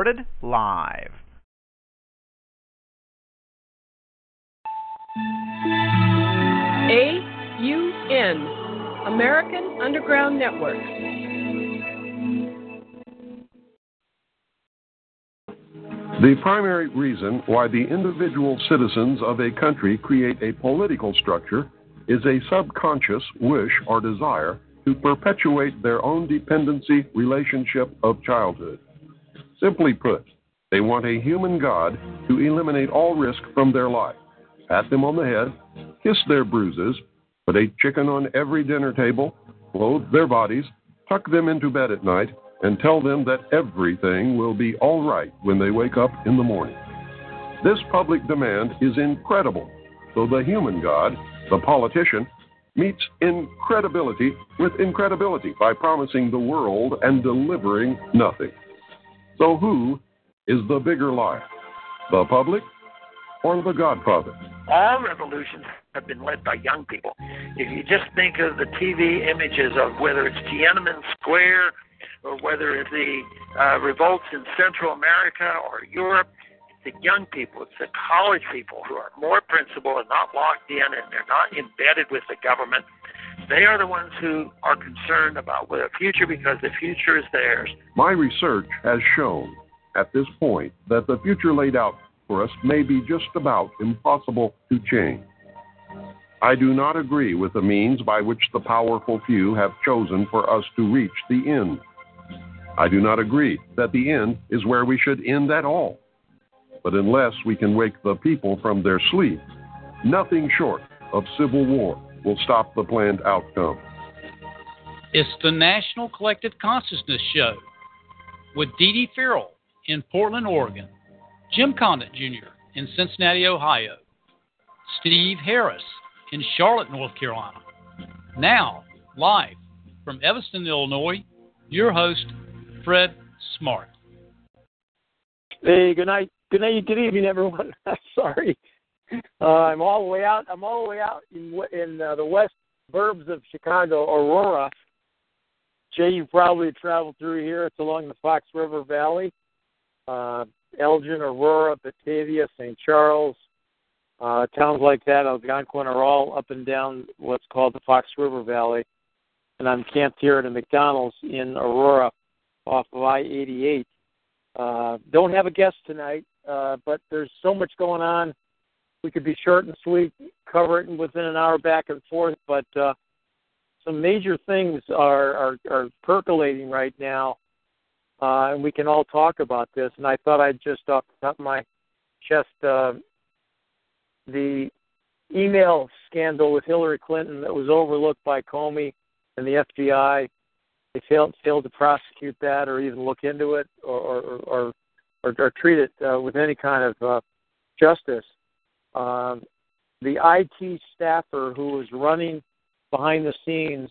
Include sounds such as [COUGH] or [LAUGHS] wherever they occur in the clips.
Recorded live. AUN, American Underground Network. The primary reason why the individual citizens of a country create a political structure is a subconscious wish or desire to perpetuate their own dependency relationship of childhood. Simply put, they want a human God to eliminate all risk from their life, pat them on the head, kiss their bruises, put a chicken on every dinner table, clothe their bodies, tuck them into bed at night, and tell them that everything will be all right when they wake up in the morning. This public demand is incredible, so the human God, the politician, meets incredibility with incredibility by promising the world and delivering nothing. So, who is the bigger liar, the public or the Godfather? All revolutions have been led by young people. If you just think of the TV images of whether it's Tiananmen Square or whether it's the uh, revolts in Central America or Europe, it's the young people, it's the college people who are more principled and not locked in and they're not embedded with the government. They are the ones who are concerned about the future because the future is theirs. My research has shown at this point that the future laid out for us may be just about impossible to change. I do not agree with the means by which the powerful few have chosen for us to reach the end. I do not agree that the end is where we should end at all. But unless we can wake the people from their sleep, nothing short of civil war will stop the planned outcome. It's the National Collective Consciousness Show with Dee Dee Farrell in Portland, Oregon, Jim Condit Jr. in Cincinnati, Ohio, Steve Harris in Charlotte, North Carolina. Now, live from Evanston, Illinois, your host, Fred Smart. Hey, good night. Good night. Good evening, everyone. [LAUGHS] Sorry, uh, I'm all the way out. I'm all the way out in in uh, the west burbs of Chicago, Aurora. Jay, you probably traveled through here. It's along the Fox River Valley. Uh, Elgin, Aurora, Batavia, St. Charles, uh, towns like that, Algonquin, are all up and down what's called the Fox River Valley. And I'm camped here at a McDonald's in Aurora off of I 88. Uh, don't have a guest tonight, uh, but there's so much going on. We could be short and sweet, cover it within an hour back and forth, but uh, some major things are, are, are percolating right now, uh, and we can all talk about this. And I thought I'd just off the top of my chest uh, the email scandal with Hillary Clinton that was overlooked by Comey and the FBI. They failed failed to prosecute that or even look into it or or or, or, or treat it uh, with any kind of uh, justice. Um, the IT staffer who was running behind the scenes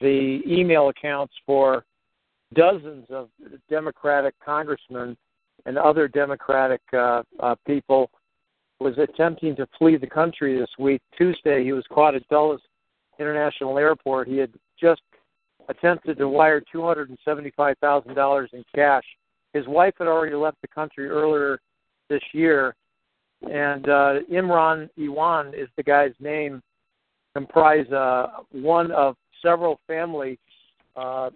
the email accounts for dozens of Democratic congressmen and other Democratic uh, uh, people was attempting to flee the country this week. Tuesday, he was caught at Dulles International Airport. He had just attempted to wire $275,000 in cash. His wife had already left the country earlier this year, and uh, Imran Awan is the guy's name. Comprise uh, one of several family uh,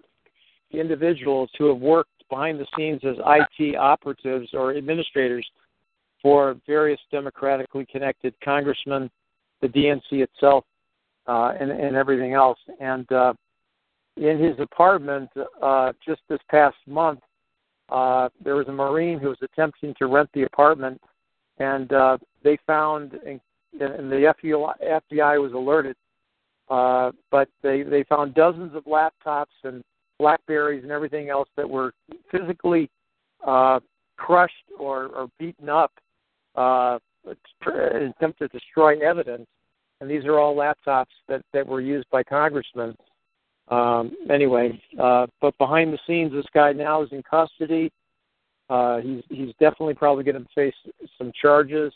individuals who have worked behind the scenes as IT operatives or administrators for various democratically connected congressmen, the DNC itself, uh, and, and everything else. And uh, in his apartment uh, just this past month, uh, there was a Marine who was attempting to rent the apartment, and uh, they found, and, and the FBI, FBI was alerted, Uh, but they they found dozens of laptops and Blackberries and everything else that were physically uh, crushed or, or beaten up uh, in attempt to destroy evidence. And these are all laptops that, that were used by congressmen. Um, anyway, uh, but behind the scenes, this guy now is in custody. Uh, he's he's definitely probably going to face some charges,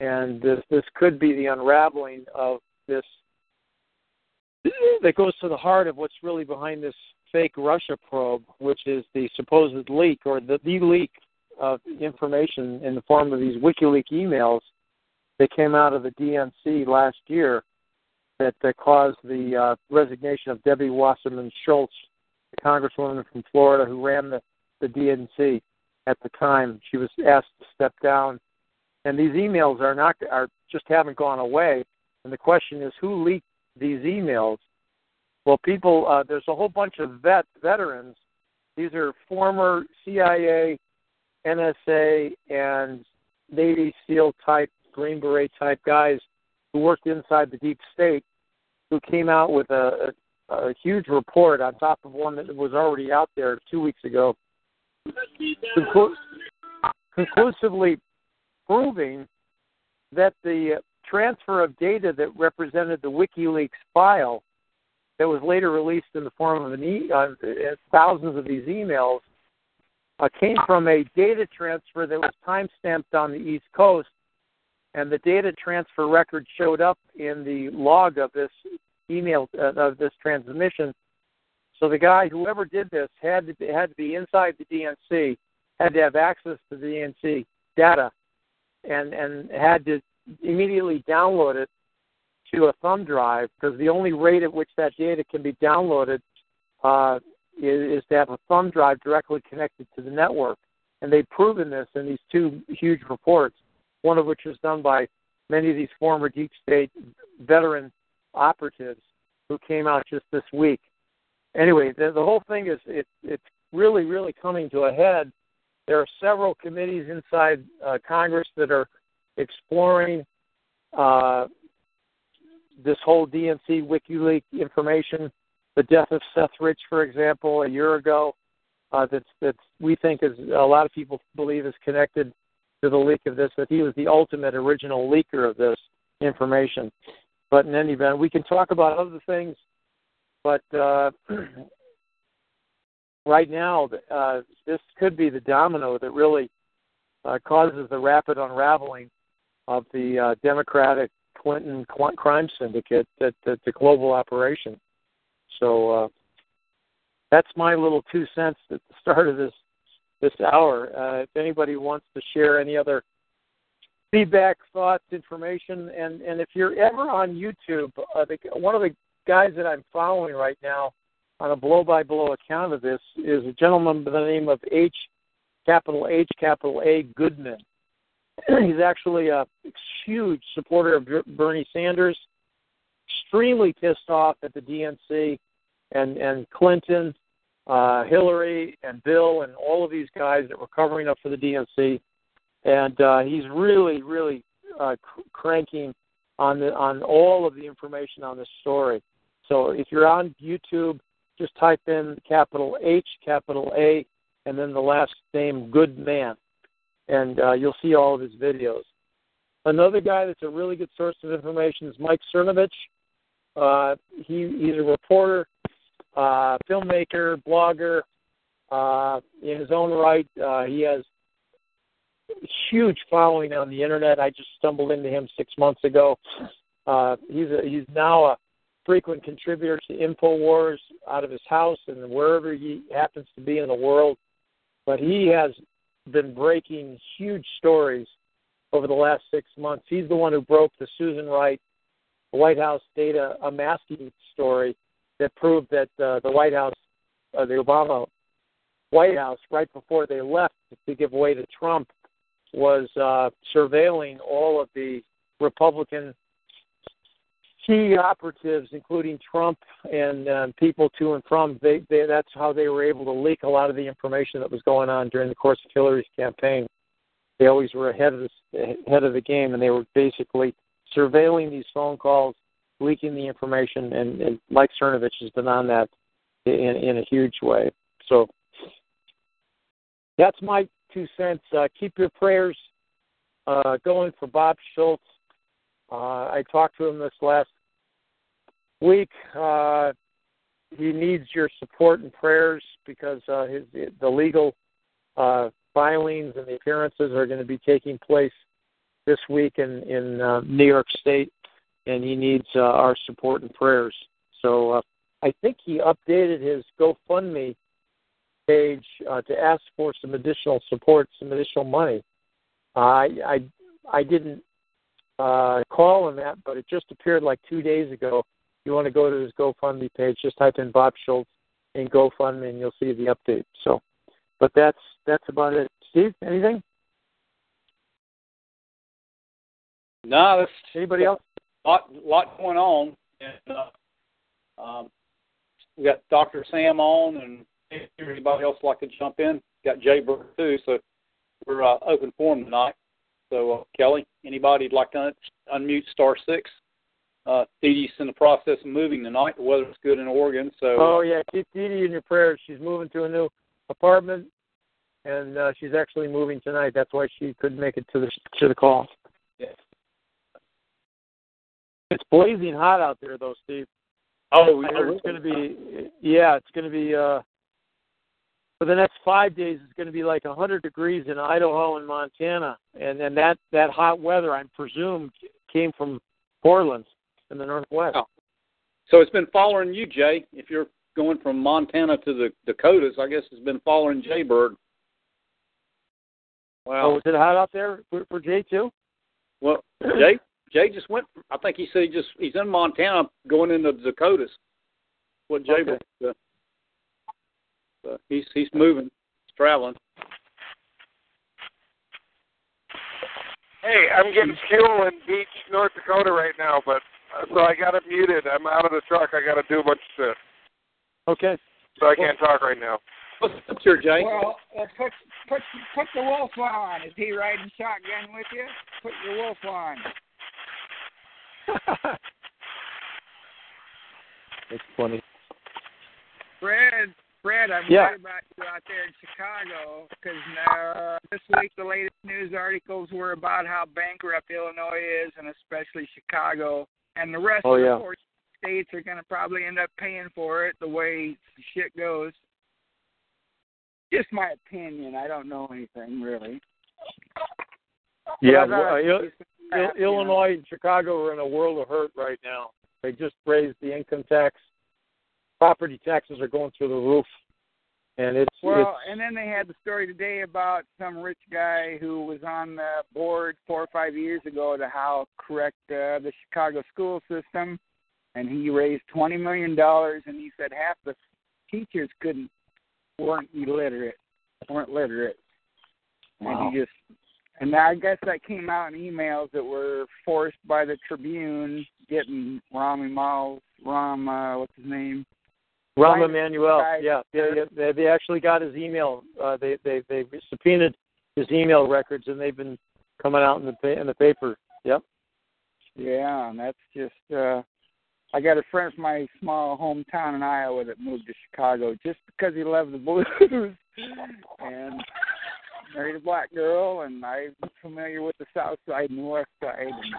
and this this could be the unraveling of this that goes to the heart of what's really behind this fake Russia probe, which is the supposed leak or the, the leak of information in the form of these WikiLeaks emails that came out of the DNC last year that, caused the uh, resignation of Debbie Wasserman Schultz, the congresswoman from Florida who ran the, the DNC at the time. She was asked to step down, and these emails are not are just haven't gone away. And the question is, who leaked these emails? Well, people, uh, there's a whole bunch of vet veterans. These are former CIA, NSA, and Navy SEAL type, Green Beret type guys who worked inside the deep state, who came out with a, a, a huge report on top of one that was already out there two weeks ago, conclu- conclusively proving that the transfer of data that represented the WikiLeaks file that was later released in the form of an e- uh, thousands of these emails uh, came from a data transfer that was time stamped on the East Coast, and the data transfer record showed up in the log of this email uh, of this transmission. So the guy, whoever did this, had to be, had to be inside the DNC, had to have access to the DNC data, and and had to immediately download it to a thumb drive because the only rate at which that data can be downloaded uh, is, is to have a thumb drive directly connected to the network. And they've proven this in these two huge reports, one of which was done by many of these former deep state veteran operatives who came out just this week. Anyway, the, the whole thing is it, it's really, really coming to a head. There are several committees inside uh, Congress that are exploring uh, this whole DNC WikiLeaks information, the death of Seth Rich, for example, a year ago, uh, that's that we think is a lot of people believe is connected to the leak of this. That he was the ultimate original leaker of this information. But in any event, we can talk about other things, but uh, [CLEARS THROAT] right now, uh, this could be the domino that really uh, causes the rapid unraveling of the uh, Democratic Clinton crime syndicate, that, the global operation. So uh, that's my little two cents at the start of this this hour. Uh, if anybody wants to share any other feedback, thoughts, information, and and if you're ever on YouTube, uh, the, one of the guys that I'm following right now on a blow by blow account of this is a gentleman by the name of H capital H capital A Goodman. [CLEARS THROAT] He's actually a huge supporter of Bernie Sanders, extremely pissed off at the DNC and and Clinton, uh, Hillary, and Bill, and all of these guys that were covering up for the DNC, and uh, he's really, really uh, cr- cranking on the on all of the information on this story. So if you're on YouTube, just type in capital H, capital A, and then the last name Goodman and uh, you'll see all of his videos. Another guy that's a really good source of information is Mike Cernovich. Uh, he, he's a reporter, uh, filmmaker, blogger. Uh, in his own right, uh, he has huge following on the internet. I just stumbled into him six months ago. Uh, he's a, he's now a frequent contributor to Infowars out of his house and wherever he happens to be in the world. But he has been breaking huge stories over the last six months. He's the one who broke the Susan Rice White House data unmasking story that proved that uh, the White House, uh, the Obama White House, right before they left to give way to Trump, was uh, surveilling all of the Republican key operatives, including Trump and uh, people to and from, they, they, that's how they were able to leak a lot of the information that was going on during the course of Hillary's campaign. They always were ahead of the ahead of the game, and they were basically surveilling these phone calls leaking the information, and, and Mike Cernovich has been on that in in a huge way. So that's my two cents. Uh, keep your prayers uh, going for Bob Schultz. Uh, I talked to him this last week. Uh, he needs your support and prayers because uh, his the legal uh, filings and the appearances are going to be taking place this week in in uh, New York State, and he needs uh, our support and prayers. So uh, I think he updated his GoFundMe page uh, to ask for some additional support, some additional money. Uh, I I I didn't uh, call on that, but it just appeared like two days ago. You want to go to his GoFundMe page, just type in Bob Schultz in GoFundMe, and you'll see the update. So, but that's that's about it. Steve, anything? No, that's anybody else? Lot lot going on, and uh, um, we got Doctor Sam on, and anybody else like to jump in? Got Jay Burke too, so we're uh, open forum tonight. So uh, Kelly, anybody'd like to un- unmute star six? Uh, Dee Dee's in the process of moving tonight. The weather's good in Oregon, so. Oh yeah, keep Dee Dee in your prayers. She's moving to a new apartment, and uh, she's actually moving tonight. That's why she couldn't make it to the to the call. Yeah. It's blazing hot out there, though, Steve. Oh, heard it's going to be. Yeah, it's going to be. uh for the next five days, it's going to be like 100 degrees in Idaho and Montana, and then that that hot weather, I presume, came from Portland in the northwest. Oh. So it's been following you, Jay. If you're going from Montana to the Dakotas, I guess it's been following Jay Bird. Wow. Oh, was it hot out there for, for Jay too? Well, [CLEARS THROAT] Jay Jay just went. I think he said he just he's in Montana going into the Dakotas. What Jay Okay. Bird. Uh, he's he's moving, he's traveling. Hey, I'm getting fuel in Beach, North Dakota right now, but uh, so I got it muted. I'm out of the truck. I got to do a bunch of stuff, Okay. so I can't talk right now. What's up, here, Jay? Well, uh, put put put the wolf on. Is he riding shotgun with you? Put your wolf on. [LAUGHS] That's funny. Fred, Fred, I'm Yeah. worried about you out there in Chicago because uh, this week the latest news articles were about how bankrupt Illinois is, and especially Chicago, and the rest Oh, of yeah. four states are going to probably end up paying for it the way shit goes. Just my opinion. I don't know anything really. Yeah, I well, uh, Il- Il- you know. Illinois and Chicago are in a world of hurt right now. They just raised the income tax. Property taxes are going through the roof, and it's Well, it's and then they had the story today about some rich guy who was on the board four or five years ago to how correct uh, the Chicago school system, and he raised twenty million dollars, and he said half the teachers couldn't weren't illiterate, weren't literate, Wow. and he just. And I guess that came out in emails that were forced by the Tribune, getting Rami Mal, Rahm, uh, what's his name? Rahm Right. Emanuel. Right. Yeah, yeah, yeah, they, they actually got his email. Uh, they they they subpoenaed his email records, and they've been coming out in the in the paper. Yep. Yeah, and that's just uh I got a friend from my small hometown in Iowa that moved to Chicago just because he loved the blues and married a black girl and I'm familiar with the south side and the west side and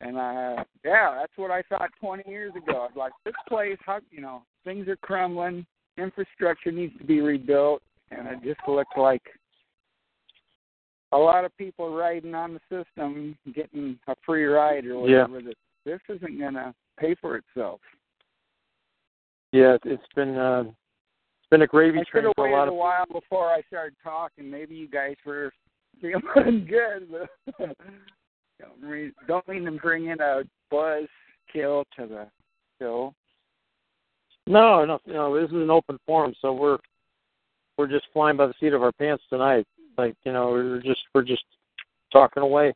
and uh yeah, that's what I thought twenty years ago. I was like, This place, how you know, things are crumbling, infrastructure needs to be rebuilt and it just looked like a lot of people riding on the system getting a free ride or Yeah. whatever that this isn't gonna pay for itself. Yeah, it- it's been uh, it's been a gravy I train for a lot a of. while before I started talking. Maybe you guys were [LAUGHS] feeling good, but [LAUGHS] don't mean, don't mean to bring in a buzz kill to the show. No, no, no. This is an open forum, so we're we're just flying by the seat of our pants tonight. Like you know, we're just we're just talking away.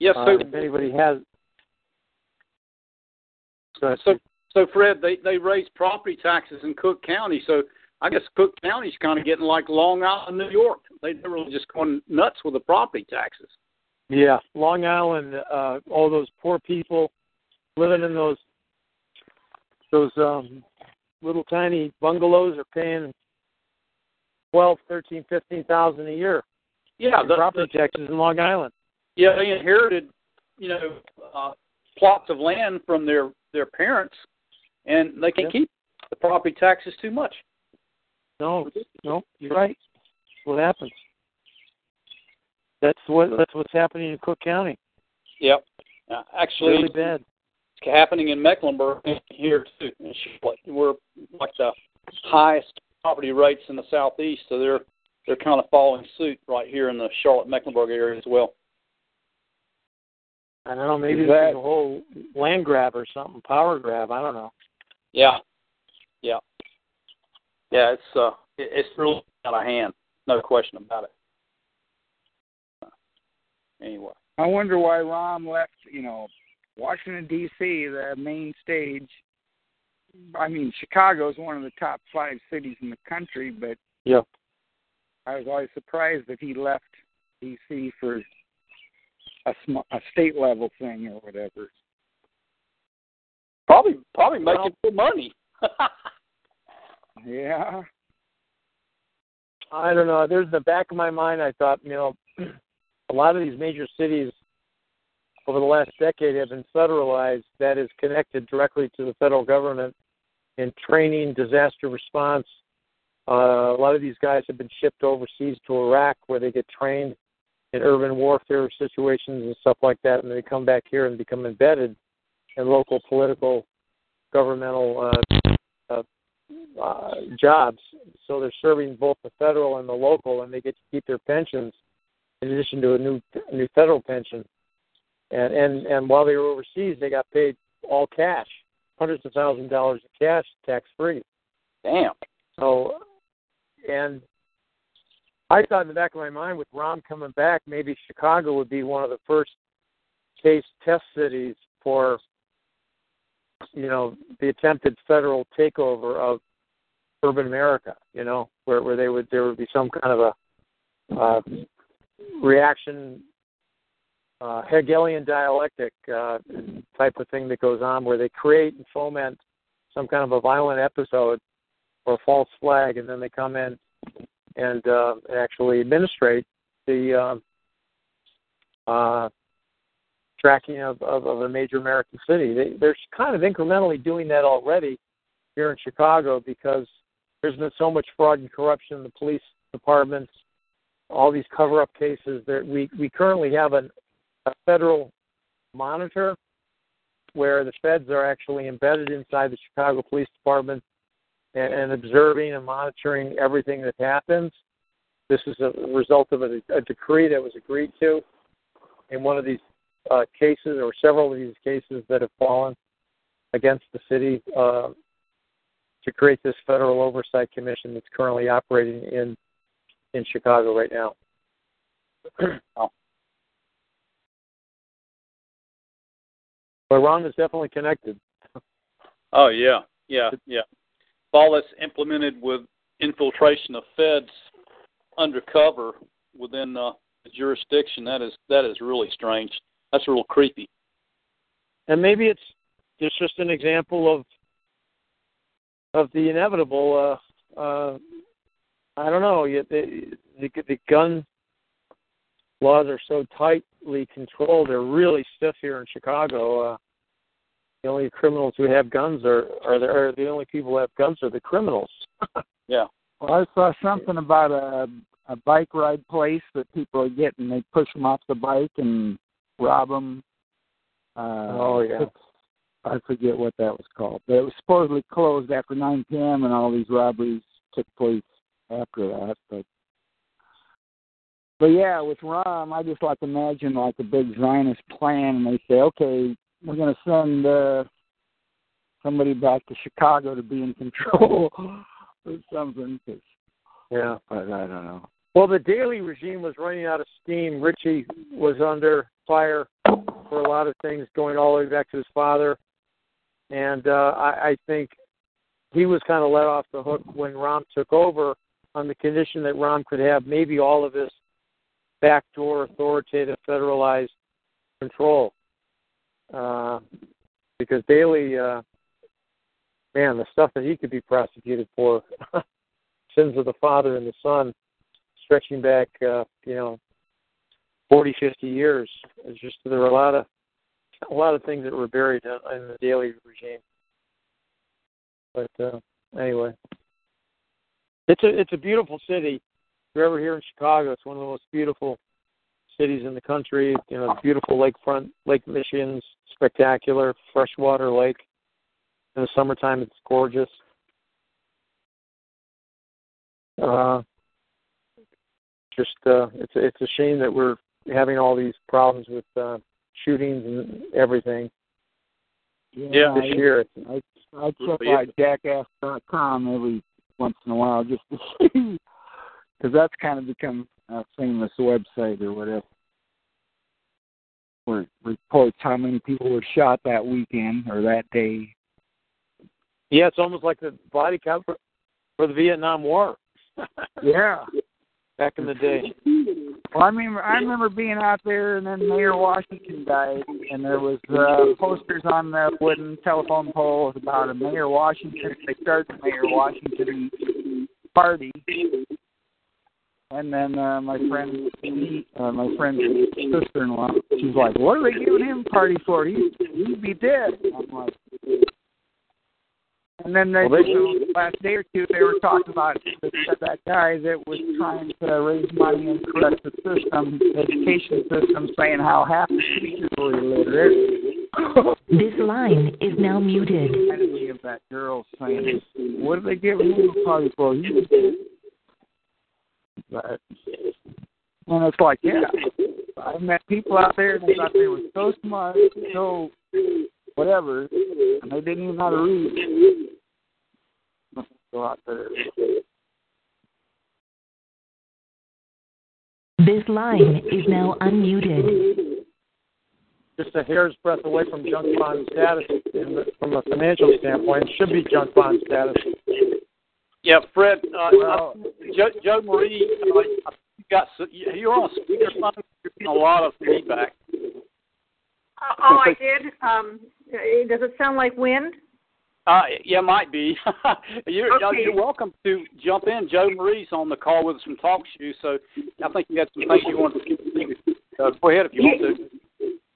Yes, Uh, so if anybody has. So so Fred, they they raised property taxes in Cook County, so I guess Cook County's kind of getting like Long Island, New York. They- They're really just going nuts with the property taxes. Yeah, Long Island, uh, all those poor people living in those those um little tiny bungalows are paying twelve, thirteen, fifteen thousand a year. Yeah, the- property taxes in Long Island. Yeah, they inherited, you know, uh, plots of land from their their parents, and they can't keep the property taxes too much. No, no, you're right. That's what happens. That's what that's what's happening in Cook County. Yep. Uh, actually, really bad. It's happening in Mecklenburg here too. We're like the highest property rates in the southeast, so they're they're kind of following suit right here in the Charlotte Mecklenburg area as well. I don't know, maybe Is that- a whole land grab or something, power grab. I don't know. Yeah, yeah, yeah. It's uh, it- it's really out of hand, no question about it. Anyway, I wonder why Rahm left, you know, Washington D.C., the main stage. I mean, Chicago is one of the top five cities in the country, but Yeah. I was always surprised that he left D.C. for a sm- a state level thing or whatever. probably probably Well- making good money. [LAUGHS] Yeah. I don't know. There's in the back of my mind. I thought, you know, [CLEARS THROAT] a lot of these major cities over the last decade have been federalized. That is connected directly to the federal government in training, disaster response. Uh, a lot of these guys have been shipped overseas to Iraq, where they get trained in urban warfare situations and stuff like that, and they come back here and become embedded in local political, governmental uh, uh, uh, jobs. So they're serving both the federal and the local, and they get to keep their pensions in addition to a new new federal pension. And and and while they were overseas, they got paid all cash, hundreds of thousands of dollars in cash, tax free. Damn. So, and I thought in the back of my mind, with Rahm coming back, maybe Chicago would be one of the first case test cities for, you know, the attempted federal takeover of urban America. You know, where where they would there would be some kind of a uh, reaction, uh, Hegelian dialectic uh, type of thing that goes on, where they create and foment some kind of a violent episode or a false flag, and then they come in and uh, actually administrate the uh, uh, tracking of, of, of a major American city. They, they're kind of incrementally doing that already here in Chicago because there's been so much fraud and corruption in the police departments, all these cover-up cases. That we we currently have an, a federal monitor where the feds are actually embedded inside the Chicago Police Department and, and observing and monitoring everything that happens. This is a result of a, a decree that was agreed to in one of these uh, cases, or several of these cases that have fallen against the city, uh, to create this federal oversight commission that's currently operating in in Chicago right now. [CLEARS THROAT] But Ron is definitely connected. Oh yeah, yeah, yeah. All that's implemented with infiltration of feds undercover within uh, the jurisdiction, that is that is really strange. That's real creepy. and maybe it's it's just an example of of the inevitable. Uh, uh, I don't know. The, the the gun laws are so tightly controlled; they're really stiff here in Chicago. Uh, the only criminals who have guns are are the, are the only people who have guns are the criminals. [LAUGHS] Yeah. Well, I saw something about a a bike ride place that people are getting. They push them off the bike and rob them. Uh, Oh, yeah. I forget what that was called, but it was supposedly closed after 9 p.m. and all these robberies took place after that. But but yeah, with Rahm, I just like imagine like a big Zionist plan, and they say, okay, we're going to send uh, somebody back to Chicago to be in control [LAUGHS] or something. 'cause- Yeah. but I don't know. Well, the Daley regime was running out of steam. Richie was under fire for a lot of things, going all the way back to his father, and uh, I, I think he was kind of let off the hook when Rahm took over, on the condition that Rahm could have maybe all of this backdoor, authoritative, federalized control. Uh, because Daley, uh, man, the stuff that he could be prosecuted for, [LAUGHS] sins of the father and the son, stretching back, uh, you know, forty, fifty years. It's just there were a lot of a lot of things that were buried in, the Daley regime. But uh, anyway, it's a it's a beautiful city. You're ever here in Chicago, it's one of the most beautiful cities in the country. You know, beautiful lakefront, Lake Michigan's spectacular, freshwater lake. In the summertime, it's gorgeous. Uh, just uh, it's it's a shame that we're having all these problems with uh, shootings and everything. Yeah, this I, year. I I check out Jackass.com every once in a while just to [LAUGHS] see because that's kind of become a famous website or whatever. Where it reports how many people were shot that weekend or that day. Yeah, it's almost like the body count for, for the Vietnam War. [LAUGHS] yeah. Back in the day. Well, I remember I remember being out there, and then Mayor Washington died, and there was uh, posters on the wooden telephone poles about a Mayor Washington. They started the Mayor Washington party, and then uh, my friend, uh, my friend's sister-in-law, she's like, "What are they giving him party for? He he'd be dead." I'm like, and then they, Well, they- the last day or two, they were talking about that, that guy that was trying to raise money and correct the system, education system, saying how half the teachers were illiterate. This line is now muted. Reminded me of that girl saying, "What are they giving him a party for?" He but, and it's like, yeah, I met people out there and they thought they were so smart, so whatever, and they didn't even know how to read. Go out there. This line is now unmuted. Just a hair's breadth away from junk bond status from a financial standpoint. It should be junk bond status. Yeah, Fred. Uh, Well- I, Joe, Joe Marie, uh, you got s- you're on speakerphone. You're getting a lot of feedback. Oh, oh, I did. Um, eh, does it sound like wind? Uh, yeah, might be. [LAUGHS] you're, uh, Okay. you're welcome to jump in. Joe Marie's on the call with us from Talk Shoe, so I think you had some things you want to speak. Uh, go ahead if you want to.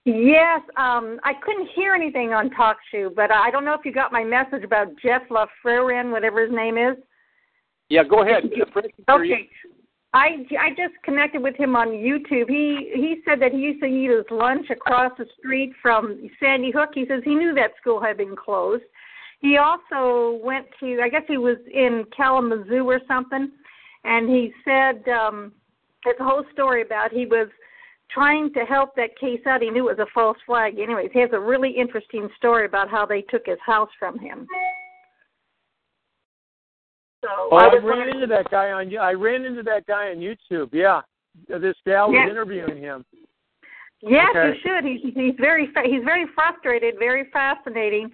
Yes. Um, I couldn't hear anything on Talk Shoe, but I don't know if you got my message about Jeff LaFrerin, whatever his name is. Yeah, go ahead. Fred, can hear you. Okay. I, I just connected with him on YouTube. He he said that he used to eat his lunch across the street from Sandy Hook. He says he knew that school had been closed. He also went to I guess he was in Kalamazoo or something, and he said um, there's a whole story about he was trying to help that case out. He knew it was a false flag. Anyways, he has a really interesting story about how they took his house from him. So Oh, I I ran into that guy on. I ran into that guy on YouTube. Yeah, this gal was interviewing him. Yes, Okay. you should. He's he's very he's very frustrated, very fascinating,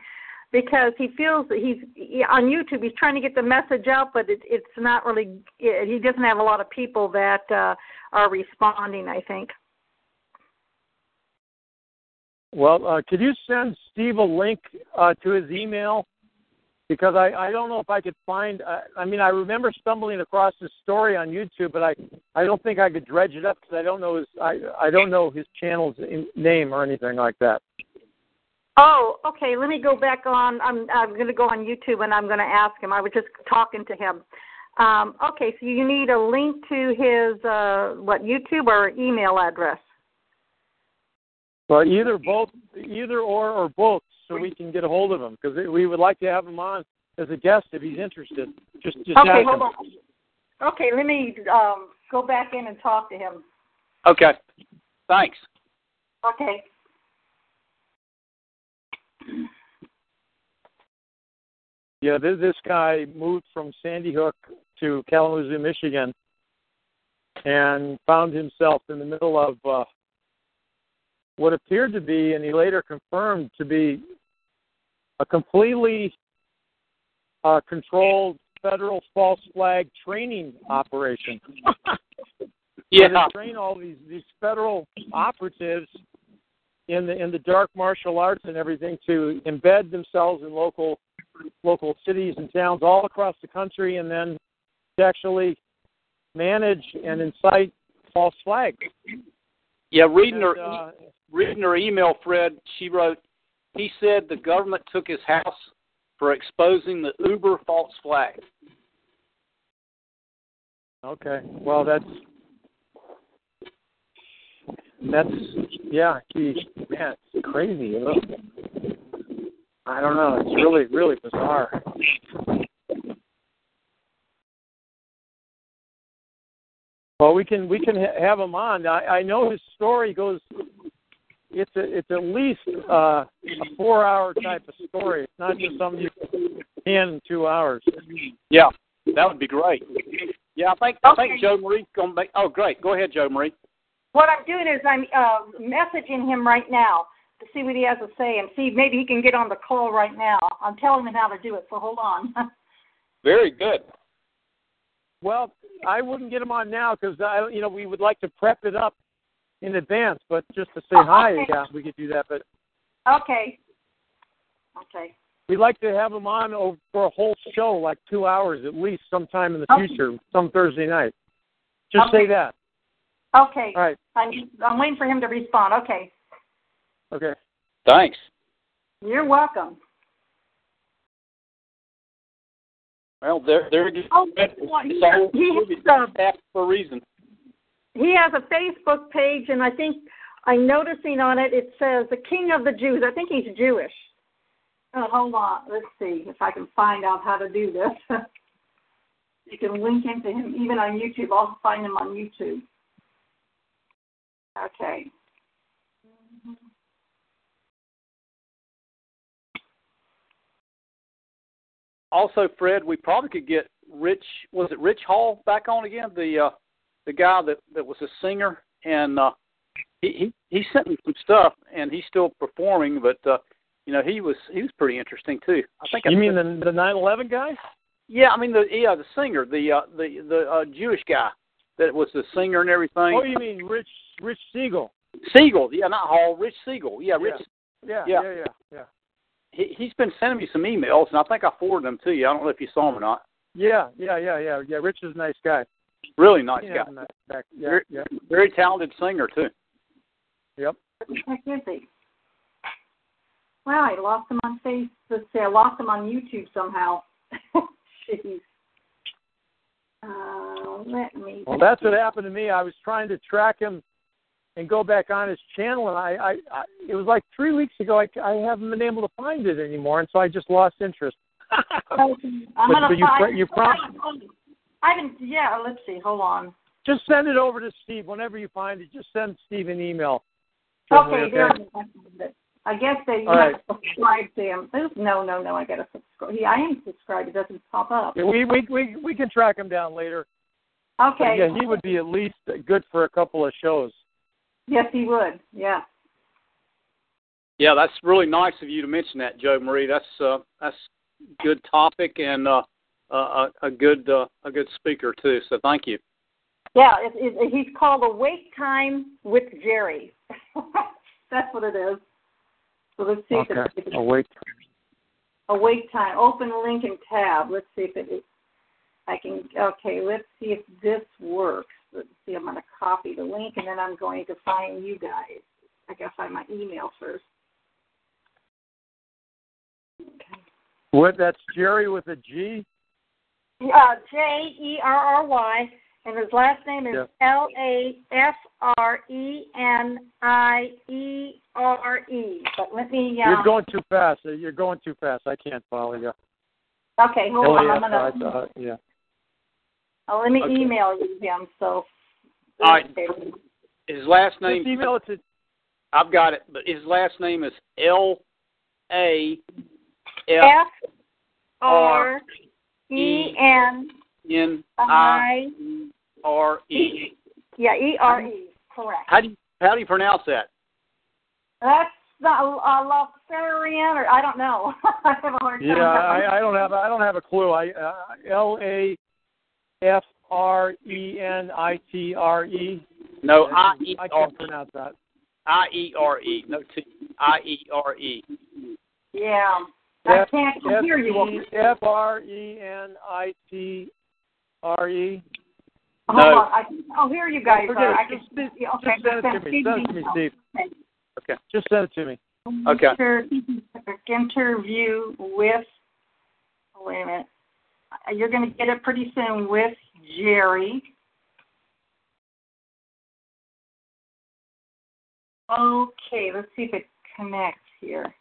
because he feels that he's he- on YouTube. He's trying to get the message out, but it, it's not really. It, he doesn't have a lot of people that uh, are responding. I think. Well, uh, could you send Steve a link uh, to his email? Because I, I don't know if I could find. Uh, I mean, I remember stumbling across his story on YouTube, but I I don't think I could dredge it up because I don't know his I I don't know his channel's in, name or anything like that. Oh, okay. Let me go back on. I'm I'm going to go on YouTube and I'm going to ask him. I was just talking to him. Um, okay, so you need a link to his uh, what YouTube or email address. Well, either both, either or or both, so we can get a hold of him because we would like to have him on as a guest if he's interested. Just just okay, hold him. on. Okay, let me um, go back in and talk to him. Okay. Thanks. Okay. Yeah, this, this guy moved from Sandy Hook to Kalamazoo, Michigan, and found himself in the middle of uh, what appeared to be, and he later confirmed to be, a completely uh, controlled federal false flag training operation. [LAUGHS] Yeah. They train all these these federal operatives in the in the dark martial arts and everything to embed themselves in local local cities and towns all across the country, and then to actually manage and incite false flags. Yeah, reading And, her uh, reading her email, Fred, she wrote, he said the government took his house for exposing the Uber false flag. Okay. Well, that's that's yeah. Geez, man, it's crazy. I don't know. It's really really bizarre. Well, we can we can ha- have him on. I, I know his story goes. It's a, it's at least uh, a four hour type of story. It's not just something you can in two hours. Yeah, that would be great. Yeah, I think I think Joe Marie's gonna make. Oh, great. Go ahead, Joe Marie. What I'm doing is I'm uh, messaging him right now to see what he has to say and see maybe he can get on the call right now. I'm telling him how to do it, so hold on. [LAUGHS] Very good. Well, I wouldn't get him on now because I, you know, we would like to prep it up in advance. But just to say Oh, hi, okay. yeah, we could do that. But okay. Okay. we'd like to have him on over for a whole show, like two hours at least, sometime in the Okay. future, some Thursday night. Just Okay. say that. Okay. All right. I'm I'm waiting for him to respond. Okay. Okay. Thanks. You're welcome. Well, there there you Oh, go. well, It's all he- movie uh, for a reason. He has a Facebook page, and I think I'm noticing on it it says the King of the Jews. I think he's Jewish. Oh, hold on. Let's see if I can find out how to do this. [LAUGHS] you can link into him even on YouTube. I'll find him on YouTube. Okay. Also, Fred, we probably could get Rich. Was it Rich Hall back on again? The uh, the guy that that was a singer, and uh, he he he sent me some stuff, and he's still performing. But uh, you know, he was he was pretty interesting too. I think I You mean the the nine eleven guy? Yeah, I mean the yeah the singer, the uh, the the uh, Jewish guy that was the singer and everything. Oh, you mean Rich Rich Siegel? Siegel, yeah, not Hall, Rich Siegel. Yeah, Rich. Yeah, Yeah. yeah, yeah, yeah. He he's been sending me some emails, and I think I forwarded them to you. I don't know if you saw them or not. Yeah, yeah, yeah, yeah, yeah. Rich is a nice guy. Really nice Yeah, guy. I'm not back. Yeah, very, yeah. very talented singer too. Yep. What the heck is he? Well, I lost him on face. Let's see, I lost him on YouTube somehow. [LAUGHS] Jeez. Uh, let me. Well, that's what happened to me. I was trying to track him and go back on his channel, and I, I, I it was like three weeks ago. I, I haven't been able to find it anymore, and so I just lost interest. [LAUGHS] I'm But- gonna but you find. pro- you prom- I haven't. Yeah, let's see. Hold on. Just send it over to Steve whenever you find it. Just send Steve an email. Generally, Okay, there. it is. I guess they you All have right. to subscribe to him. Oops, No, no, no. I gotta subscribe. Yeah, I am subscribed. It doesn't pop up. Yeah, we, we we we can track him down later. Okay. But yeah, he would be at least good for a couple of shows. Yes, he would. Yeah. Yeah, that's really nice of you to mention that, Joe Marie. That's uh, that's good topic and uh, uh, a a good uh, a good speaker too. So thank you. Yeah, it, it, he's called Awake Time with Jerry. [LAUGHS] That's what it is. So let's see if, Okay. it, if it's wait. Awake Time. Open link and tab. Let's see if it is. I can. Okay, let's see if this works. Let's see. I'm going to copy the link and then I'm going to find you guys. I gotta find my email first. Okay. What? That's Jerry with a G. Uh, J E R R Y, and his last name is L A F R E N I E R E. But let me. Uh, You're going too fast. You're going too fast. I can't follow you. Okay, hold on. I'm LAF, gonna. uh, yeah. Oh, let me okay. email you him. So. All right. His last name. Just email it to. I've got it, but his last name is L A F F R E N N I I. R E. Yeah, E R E. Correct. How do you how do you pronounce that? That's not uh, Lofarian, or I don't know. [LAUGHS] I have a hard time. Yeah, I, I don't have. I don't have a clue. I uh, L A F R E N I T R E. No, I E I R can't pronounce that. I E R E. No T. I E R E. Yeah. I F- can't F- hear you. E- F R E N I T R E. Hold on. I, oh, here you guys Forget are. it. I can, Just- okay, Just send it to me. Send it to me, Steve. Okay. Just send it to me. Okay. Interview with. Wait a minute. You're going to get it pretty soon with Jerry. Okay, let's see if it connects here.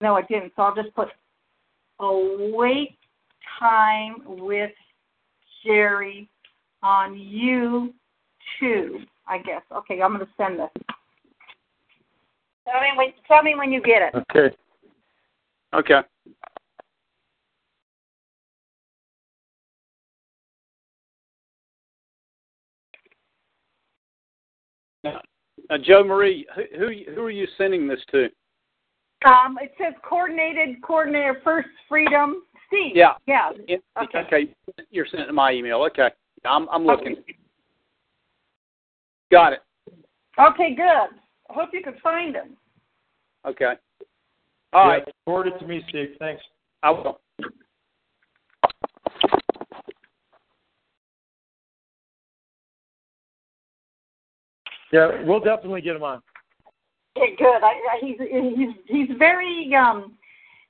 No, it didn't. So I'll just put a wait time with Jerry on YouTube. I guess. Okay, I'm going to send this. Tell me when. Tell me when you get it. Okay. Okay. Now, Joe Marie, who, who who are you sending this to? Um, it says coordinated coordinator first freedom. Steve. Yeah. Yeah. In- Okay. okay. You're sending my email. Okay. I'm I'm looking. Got it. Okay, good. I hope you can find him. Okay. All Yeah, right. Forward it to me, Steve. Thanks. I will. Yeah, we'll definitely get him on. Okay, good. I, he's he's he's very um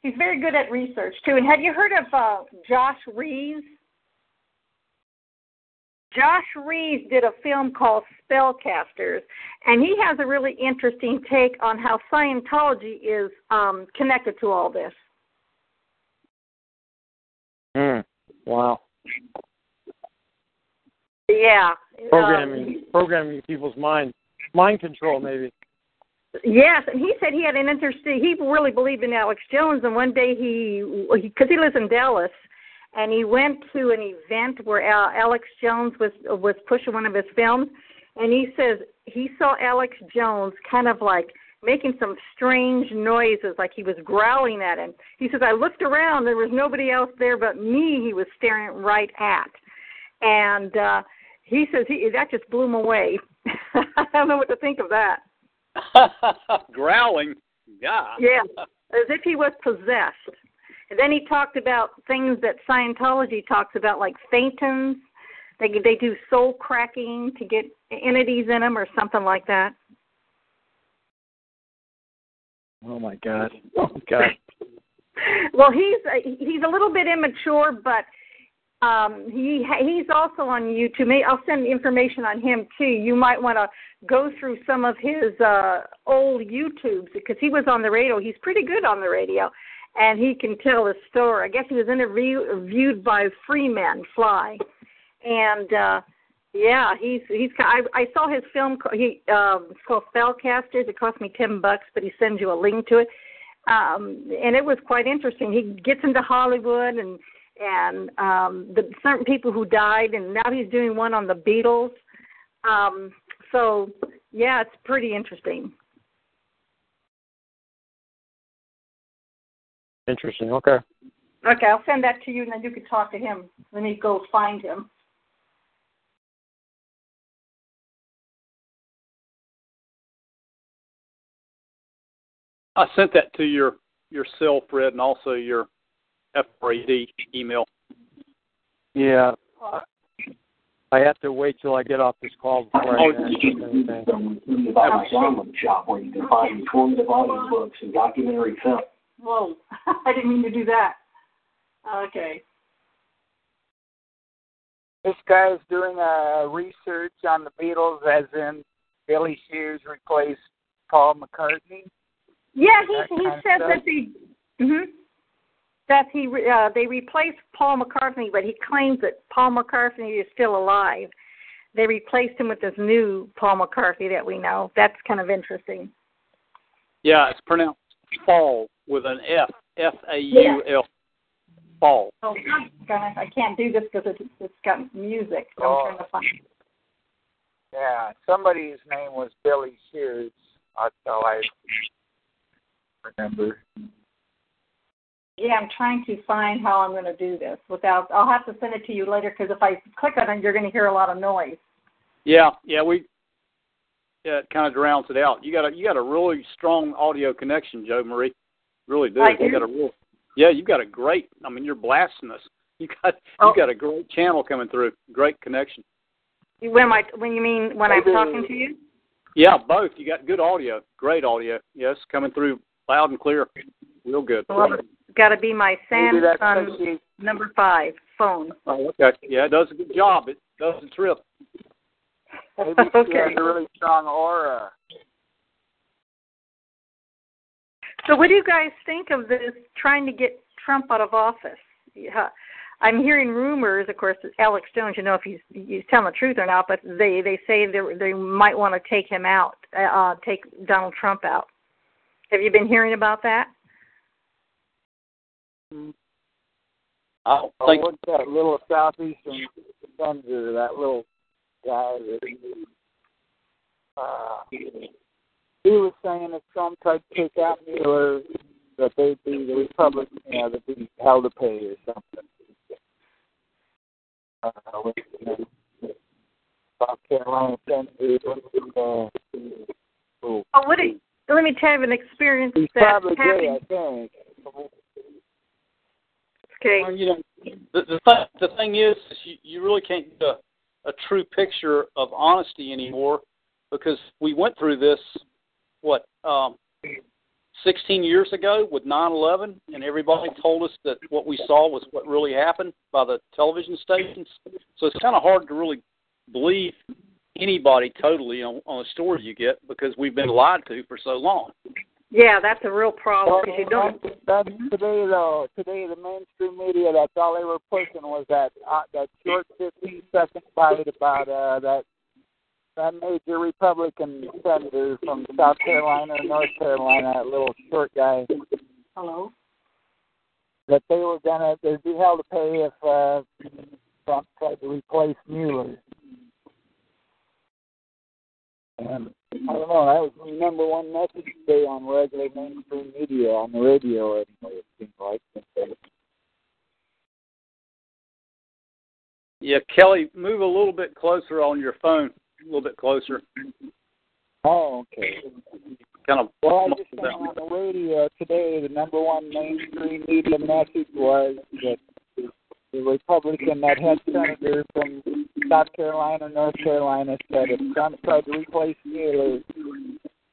he's very good at research too. And have you heard of uh, Josh Reeves? Josh Reeves did a film called Spellcasters, and he has a really interesting take on how Scientology is um, connected to all this. Mm. Wow. Yeah. Programming, programming people's mind, mind control, maybe. Yes, and he said he had an interesting. He really believed in Alex Jones, and one day he, because he lives in Dallas, and he went to an event where Al- Alex Jones was was pushing one of his films, and he says he saw Alex Jones kind of like making some strange noises, like he was growling at him. He says I looked around, there was nobody else there but me. He was staring right at, and uh he says he that just blew him away. [LAUGHS] I don't know what to think of that. [LAUGHS] Growling. Yeah. Yeah, as if he was possessed. And then he talked about things that Scientology talks about, like phantoms. They they do soul cracking to get entities in them, or something like that. Oh my God. Oh God. [LAUGHS] Well, he's uh, he's a little bit immature, but um, he he's also on YouTube. I'll send information on him too. You might want to go through some of his uh, old YouTubes because he was on the radio. He's pretty good on the radio, and he can tell a story. I guess he was interviewed by Freeman Fly, and uh, yeah, he's he's. I, I saw his film. He um, it's called Spellcasters. It cost me ten bucks, but he sends you a link to it, um, and it was quite interesting. He gets into Hollywood and and um, the certain people who died, and now he's doing one on the Beatles. Um, so yeah, it's pretty interesting. Interesting. Okay. Okay, I'll send that to you, and then you can talk to him. Let me go find him. I sent that to your your cell, Fred, and also your FRAD email. Yeah. I have to wait till I get off this call before I Oh, can answer anything. The Bible Settlement Shop, where you can find informative audio books and documentary film. Whoa, [LAUGHS] I didn't mean to do that. Okay. This guy is doing a research on the Beatles, as in Billy Shears replaced Paul McCartney. Yeah, he he kind of said stuff. that they hmm that he re- uh, they replaced Paul McCartney, but he claims that Paul McCartney is still alive. They replaced him with this new Paul McCartney that we know. That's kind of interesting. Yeah, it's pronounced fall with an F. F A U L. Fall. Oh, I'm gonna, I can't do this because it's, it's got music. I'm Oh. trying to find. Yeah, somebody's name was Billy Shears. That's all I remember. Yeah, I'm trying to find how I'm going to do this without. I'll have to send it to you later because if I click on it, you're going to hear a lot of noise. Yeah, yeah, we yeah, it kind of drowns it out. You got a you got a really strong audio connection, Joe Marie. Really do. I do. You got a real yeah. You got a great. I mean, you're blasting us. [LAUGHS] You got Oh. you got a great channel coming through. Great connection. When am I? When you mean when I'm talking to you? Yeah, both. You got good audio. Great audio. Yes, coming through loud and clear. Real good. Well, it's got to be my Samsung number five phone. Oh, okay. Yeah, it does a good job. It does the trip. Maybe she Okay. has a really strong aura. So, what do you guys think of this trying to get Trump out of office? Yeah. I'm hearing rumors, of course, that Alex Jones. You know if he's he's telling the truth or not, but they they say they they might want to take him out, uh, take Donald Trump out. Have you been hearing about that? I don't Oh, think what's that little southeastern senator? That little guy that uh, he was saying if Trump tried to take out Mueller, that they'd be the Republican, you know, they'd be held to pay or something. Uh, with, you know, South Carolina senator. Uh, Oh, what? Let me tell you an experience he's that probably gay, happened. I think. Okay. Well, you know, the the, th- the thing is, is you, you really can't get a, a true picture of honesty anymore because we went through this what um, 16 years ago with 9/11, and everybody told us that what we saw was what really happened by the television stations. So it's kind of hard to really believe anybody totally on, on a story you get because we've been lied to for so long. Yeah, that's a real problem because you don't. that's, that's today though. Today the mainstream media, that's all they were pushing was that uh, that short 15 second bite about uh, that that major Republican senator from South Carolina or North Carolina, that little short guy. Hello. That they were gonna they'd be held to pay if uh, Trump tried to replace Mueller. And I don't know. That was the number one message today on regular mainstream media on the radio. Anyway, it seems like. Yeah, Kelly, move a little bit closer on your phone, a little bit closer. Oh, okay. Kind of. Well, I just on the radio today, the number one mainstream media message was that the Republican that had senator from South Carolina, North Carolina, said if Trump tried to replace Mueller,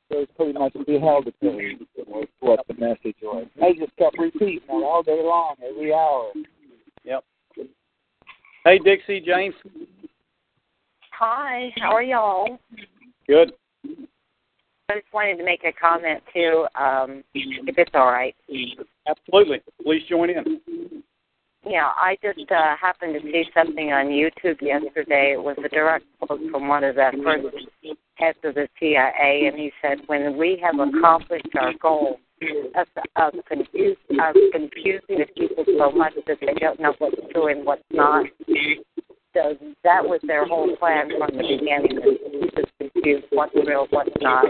they would pretty much be held to pay. Was what the message was. They just kept repeating that all day long, every hour. Yep. Hey, Dixie, James. Hi, how are y'all? Good. I just wanted to make a comment too, um, if it's all right. Absolutely. Please join in. Yeah, I just uh, happened to see something on YouTube yesterday. It was a direct quote from one of the first heads of the CIA, and he said, "When we have accomplished our goal of, of, confuse, of confusing the people so much that they don't know what's true and what's not." So that was their whole plan from the beginning: to confused what's real, what's not,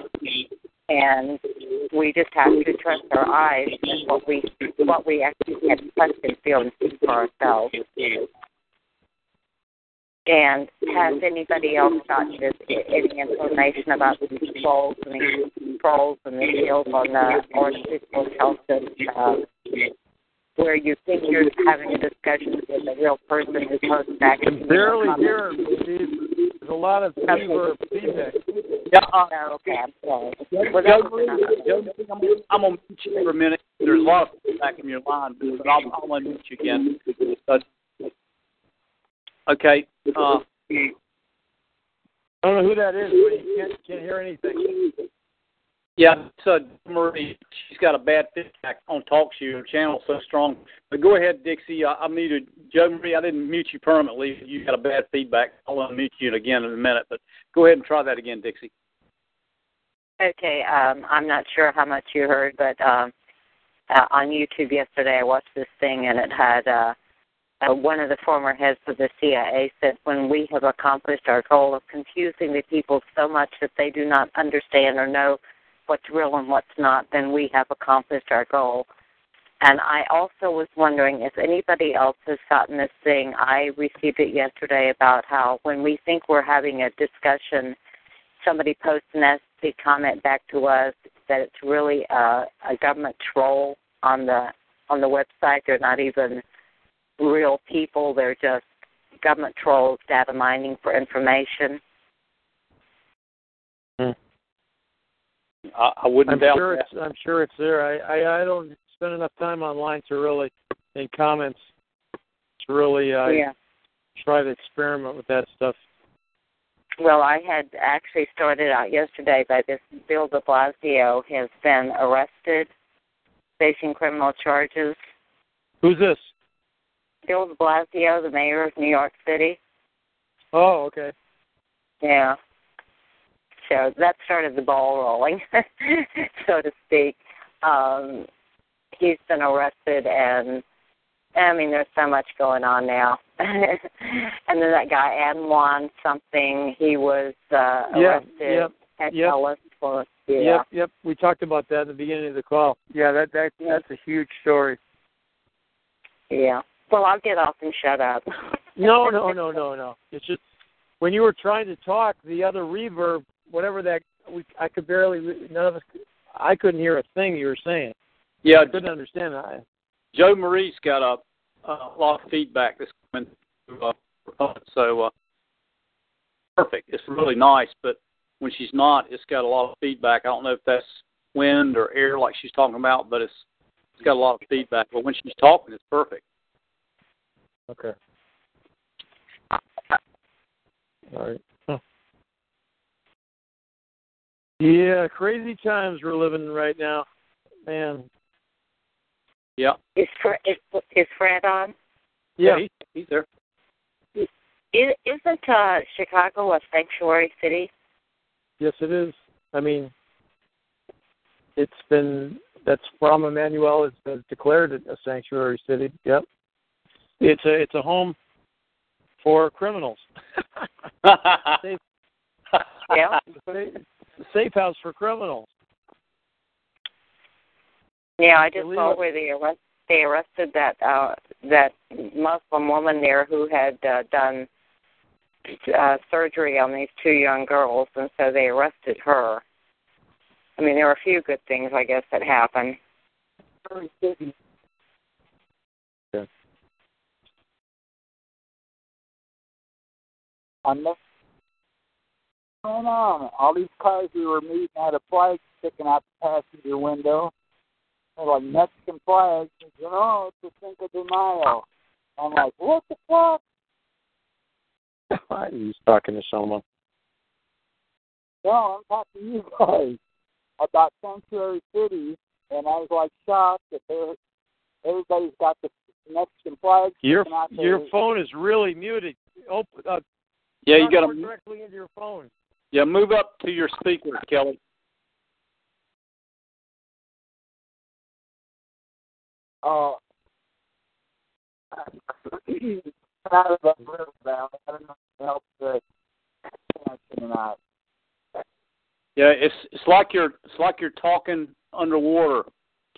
and we just have to trust our eyes and what we what we actually can touch and feel and see for ourselves. And has anybody else gotten this, any information about these trolls and these trolls and the deals on the artificial intelligence uh, where you think you're having a discussion with a real person who's posted back and Barely hear him, There's a lot of fever feedback. Yeah. Oh, okay, I'm sorry. Well, Joe, that's Marie, Joe, Marie, I'm, I'm gonna mute you for a minute. There's a lot of feedback in your line, but I'll, I'll unmute you again. But, okay. Uh, I don't know who that is, but you can't can't hear anything. Yeah, so Marie, she's got a bad feedback on TalkShoe. Her channel so strong. But go ahead, Dixie. I, I muted Joe Marie. I didn't mute you permanently. You got a bad feedback. I'll unmute you again in a minute. But go ahead and try that again, Dixie. Okay, um, I'm not sure how much you heard, but um, uh, on YouTube yesterday I watched this thing and it had uh, uh, one of the former heads of the CIA said, when we have accomplished our goal of confusing the people so much that they do not understand or know what's real and what's not, then we have accomplished our goal. And I also was wondering if anybody else has gotten this thing. I received it yesterday about how when we think we're having a discussion somebody posted a nasty comment back to us that it's really a, a government troll on the on the website. They're not even real people. They're just government trolls data mining for information. Hmm. I, I wouldn't I'm doubt sure that. it's I'm sure it's there. I, I I don't spend enough time online to really in comments to really uh, yeah. try to experiment with that stuff. Well, I had actually started out yesterday by this Bill de Blasio has been arrested, facing criminal charges. Who's this? Bill de Blasio, the mayor of New York City. Oh, okay. Yeah. So that started the ball rolling, [LAUGHS] so to speak. Um, he's been arrested, and I mean, there's so much going on now. [LAUGHS] and then that guy Awan something, he was uh, arrested yep, at yep. Ellis for yeah. Yep, yep. We talked about that at the beginning of the call. Yeah, that that that's a huge story. Yeah. Well, I'll get off and shut up. No, no, no, no, no. It's just when you were trying to talk, the other reverb, whatever that, we I could barely. None of us. I couldn't hear a thing you were saying. Yeah, I couldn't understand that. Joe Marie's got a, a lot of feedback this coming through, uh, so uh, perfect. It's really nice, but when she's not, it's got a lot of feedback. I don't know if that's wind or air, like she's talking about, but it's it's got a lot of feedback. But when she's talking, it's perfect. Okay. All right. Yeah, crazy times we're living right now, man. Yeah. Is Fred, is, is Fred on? Yeah, he's, he's there. Is, isn't uh, Chicago a sanctuary city? Yes, it is. I mean, it's been that's from Emanuel. It's been declared a sanctuary city. Yep. It's a it's a home for criminals. [LAUGHS] yeah. [LAUGHS] safe, house for criminals. Yeah, I just saw where they arrest they arrested that uh that Muslim woman there who had uh, done uh surgery on these two young girls and so they arrested her. I mean there were a few good things I guess that happened. on this going on? All these cars we were meeting had a flag sticking out the passenger window. They're like Mexican flags. You know, it's the Cinco de Mayo. I'm like, what the fuck? [LAUGHS] He's talking to someone. No, I'm talking to you guys about sanctuary City, and I was like shocked that they're, everybody's got the Mexican flags. Your your phone is really muted. Open, uh, Yeah, you got more to directly into your phone. Yeah move up to your speaker, Kelly. Oh. [CLEARS THROAT] out of the river down. I don't know if it helps the connection or not. Yeah, it's it's like you're it's like you're talking underwater,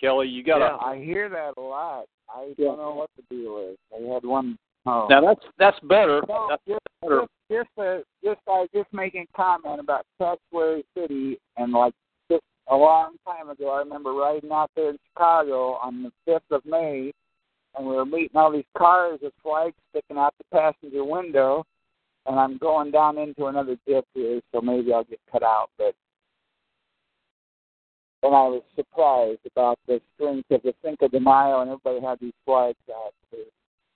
Kelly. You got to Yeah, I hear that a lot. I don't know what the deal is. I had one. Oh. now that's that's better. No, That's just, better. just, just, uh, just, I was just making comment about Sanctuary City, and like just a long time ago, I remember riding out there in Chicago on the fifth of May, and we were meeting all these cars with flags sticking out the passenger window, and I'm going down into another dip here, so maybe I'll get cut out, but. And I was surprised about the strength of the Cinco de Mayo, and everybody had these flags out. Too.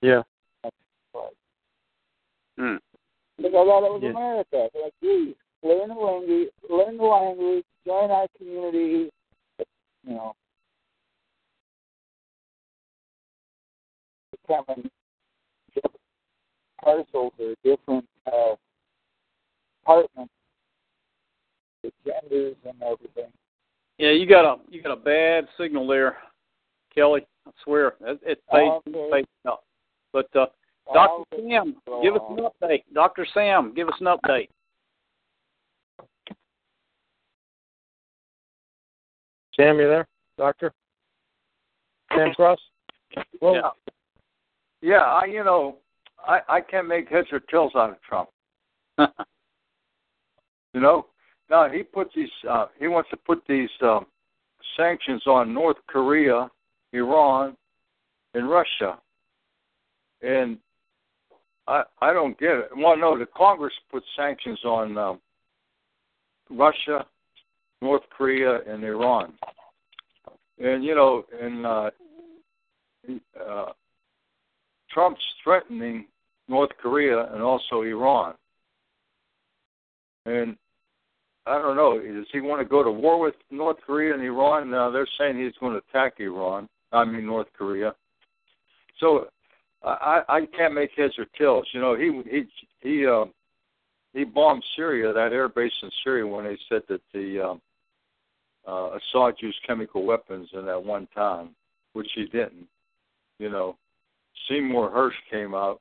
Yeah. Flags. Hmm. Because I thought it was Yeah. America. Like, geez, learn the language, learn the language, join our community. You know, becoming different parcels or different uh, apartments, with genders and everything. Yeah, you got a you got a bad signal there, Kelly. I swear it, it fades Okay. fades. But uh, Doctor Sam, give us an update. Doctor Sam, give us an update. Sam, you there, Doctor? Sam Cross. Well, Yeah. yeah, I you know, I I can't make heads or tails out of Trump. [LAUGHS] You know, no, he put these. Uh, he wants to put these um, sanctions on North Korea, Iran, and Russia. And I I don't get it. Well, no, the Congress put sanctions on um, Russia, North Korea, and Iran. And you know, and uh, uh, Trump's threatening North Korea and also Iran. And I don't know. Does he want to go to war with North Korea and Iran? Now they're saying he's going to attack Iran. I mean North Korea. So I I can't make heads or tails. You know, he he he uh, he bombed Syria, that air base in Syria, when they said that the um, uh, Assad used chemical weapons in that one time, which he didn't. You know, Seymour Hersh came out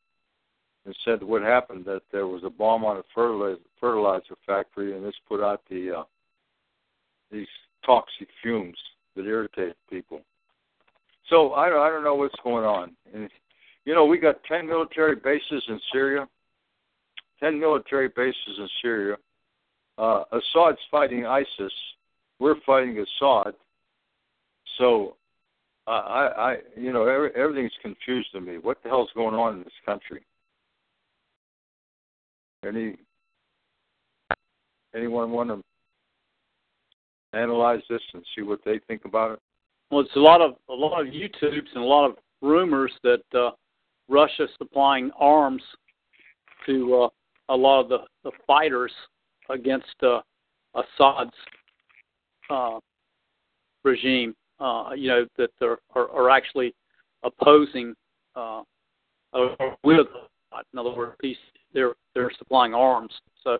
and said what happened that there was a bomb on a fertilizer, fertilizer factory, and this put out the uh, these toxic fumes that irritate people. So I I don't know what's going on. And you know, we got ten military bases in Syria. Ten military bases in Syria. Uh, Assad's fighting ISIS. We're fighting Assad. So, I, I, you know, every, everything's confused to me. What the hell's going on in this country? Any anyone want to analyze this and see what they think about it? Well, it's a lot of a lot of YouTubes and a lot of rumors that uh, Russia supplying arms to uh, a lot of the, the fighters against uh, Assad's uh, regime. Uh, you know that are, are, actually opposing uh, with. In other words, he's they're they're supplying arms. So,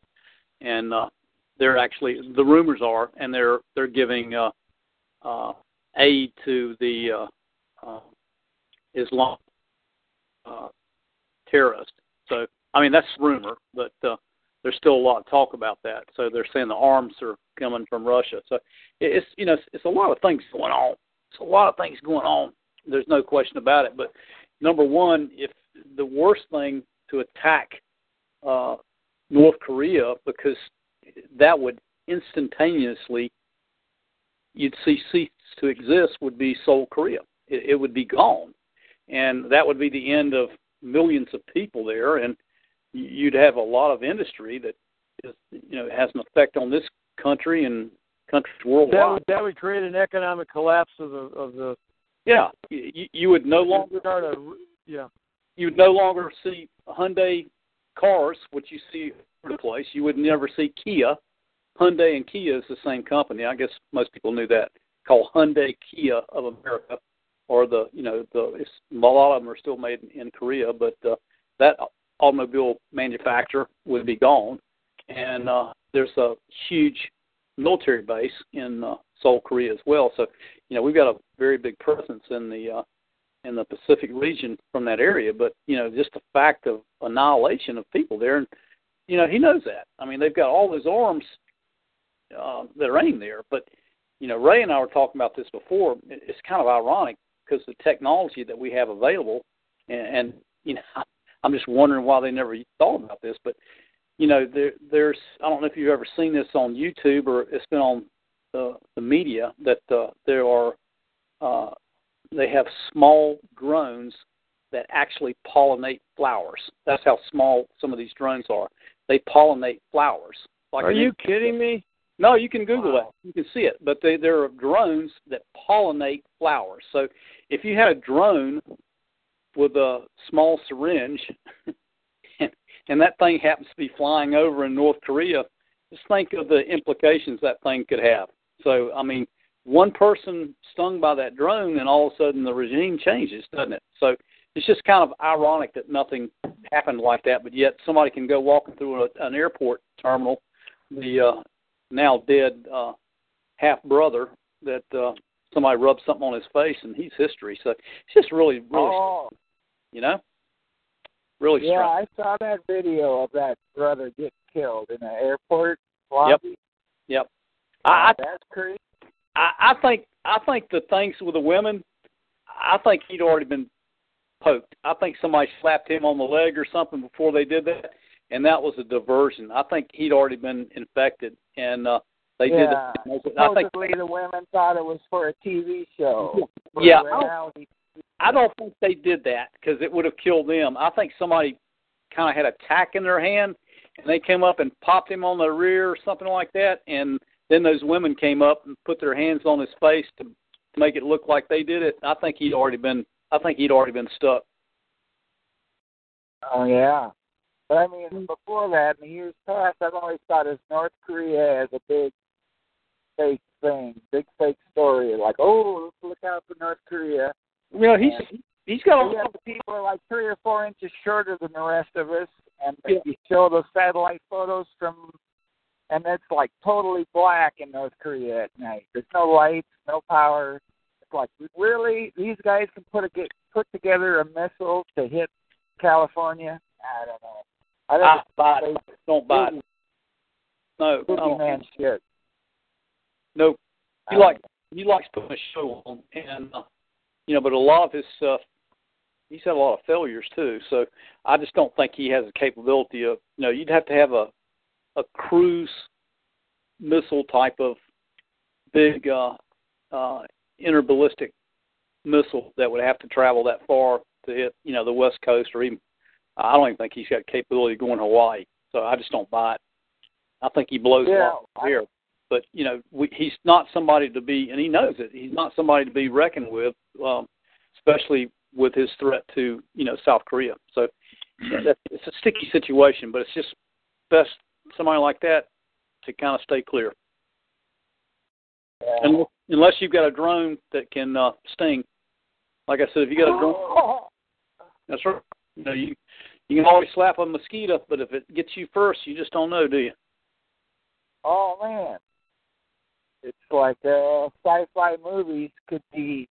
and uh, they're actually the rumors are, and they're they're giving uh, aid to the uh, uh, uh. So, I mean that's rumor, but uh, there's still a lot of talk about that. So they're saying the arms are coming from Russia. So it's you know it's, it's a lot of things going on. It's a lot of things going on. There's no question about it. But number one, if the worst thing to attack uh, North Korea because that would instantaneously you'd see cease to exist would be Seoul, Korea. It, it would be gone, and that would be the end of millions of people there, and you'd have a lot of industry that is, you know has an effect on this country and countries worldwide. That would that would create an economic collapse of the of the. Yeah, you, you would no longer. start a, Yeah. You would no longer see Hyundai cars, which you see all the place. You would never see Kia. Hyundai and Kia is the same company. I guess most people knew that. Called Hyundai Kia of America, or the you know the a lot of them are still made in, in Korea, but uh, that automobile manufacturer would be gone. And uh, there's a huge military base in uh, Seoul, Korea as well. So you know we've got a very big presence in the uh, in the Pacific region from that area. But you know, just the fact of annihilation of people there, and you know, he knows that. I mean, they've got all those arms uh, that are aimed there. But you know, Ray and I were talking about this before. It's kind of ironic because the technology that we have available, and, and you know, [LAUGHS] I'm just wondering why they never thought about this. But you know, there, there's I don't know if you've ever seen this on YouTube or it's been on the, the media that uh, there are uh, they have small drones that actually pollinate flowers. That's how small some of these drones are. They pollinate flowers. Like are you kidding me? No, you can Google wow. it. You can see it. But they, there are drones that pollinate flowers. So if you had a drone with a small syringe and, [LAUGHS] and that thing happens to be flying over in North Korea, just think of the implications that thing could have. So, I mean, one person stung by that drone, and all of a sudden the regime changes, doesn't it? So it's just kind of ironic that nothing happened like that, but yet somebody can go walking through a, an airport terminal, the uh, now dead uh, half brother that uh, somebody rubbed something on his face, and he's history. So it's just really, really, oh. you know, really. Yeah, strange. I saw that video of that brother get killed in an airport lobby. Yep. Yep. I, that's crazy. I, I think I think the things with the women, I think he'd already been poked. I think somebody slapped him on the leg or something before they did that. and that was a diversion. I think he'd already been infected, and uh, they yeah. did it. I think the women thought it was for a TV show. [LAUGHS] Yeah, reality. I don't think they did that because it would have killed them. I think somebody kind of had a tack in their hand, and they came up and popped him on the rear or something like that, and then those women came up and put their hands on his face to, to make it look like they did it. I think he'd already been. I think he'd already been stuck. Oh yeah. But I mean, before that, in the years past, I've always thought of North Korea as a big fake thing, big fake story. Like, oh, let's look out for North Korea. You know, he's And he's got a yeah, the people are like three or four inches shorter than the rest of us, and if you show the satellite photos from, and it's like totally black in North Korea at night. There's no lights, no power. It's like really, these guys can put a get put together a missile to hit California. I don't know. I I it's buy it. Don't buy it. No, Disney no, man shit. no. He I likes he likes putting a show on, and uh, you know, but a lot of his stuff, he's had a lot of failures too. So I just don't think he has the capability of. You know, you'd have to have a a cruise missile type of big uh, uh, interballistic missile that would have to travel that far to hit, you know, the west coast or even. I don't even think he's got capability of going to Hawaii. So I just don't buy it. I think he blows a Yeah, lot of air. But you know, we, he's not somebody to be, and he knows it. He's not somebody to be reckoned with, um, especially with his threat to you know South Korea. So that's, it's a sticky situation, but it's just best somebody like that to kind of stay clear. And unless you've got a drone that can uh, sting, like I said, if you got a drone, [LAUGHS] that's right. You know, you you can always slap a mosquito, but if it gets you first, you just don't know, do you? Oh man, it's like uh, sci-fi movies could be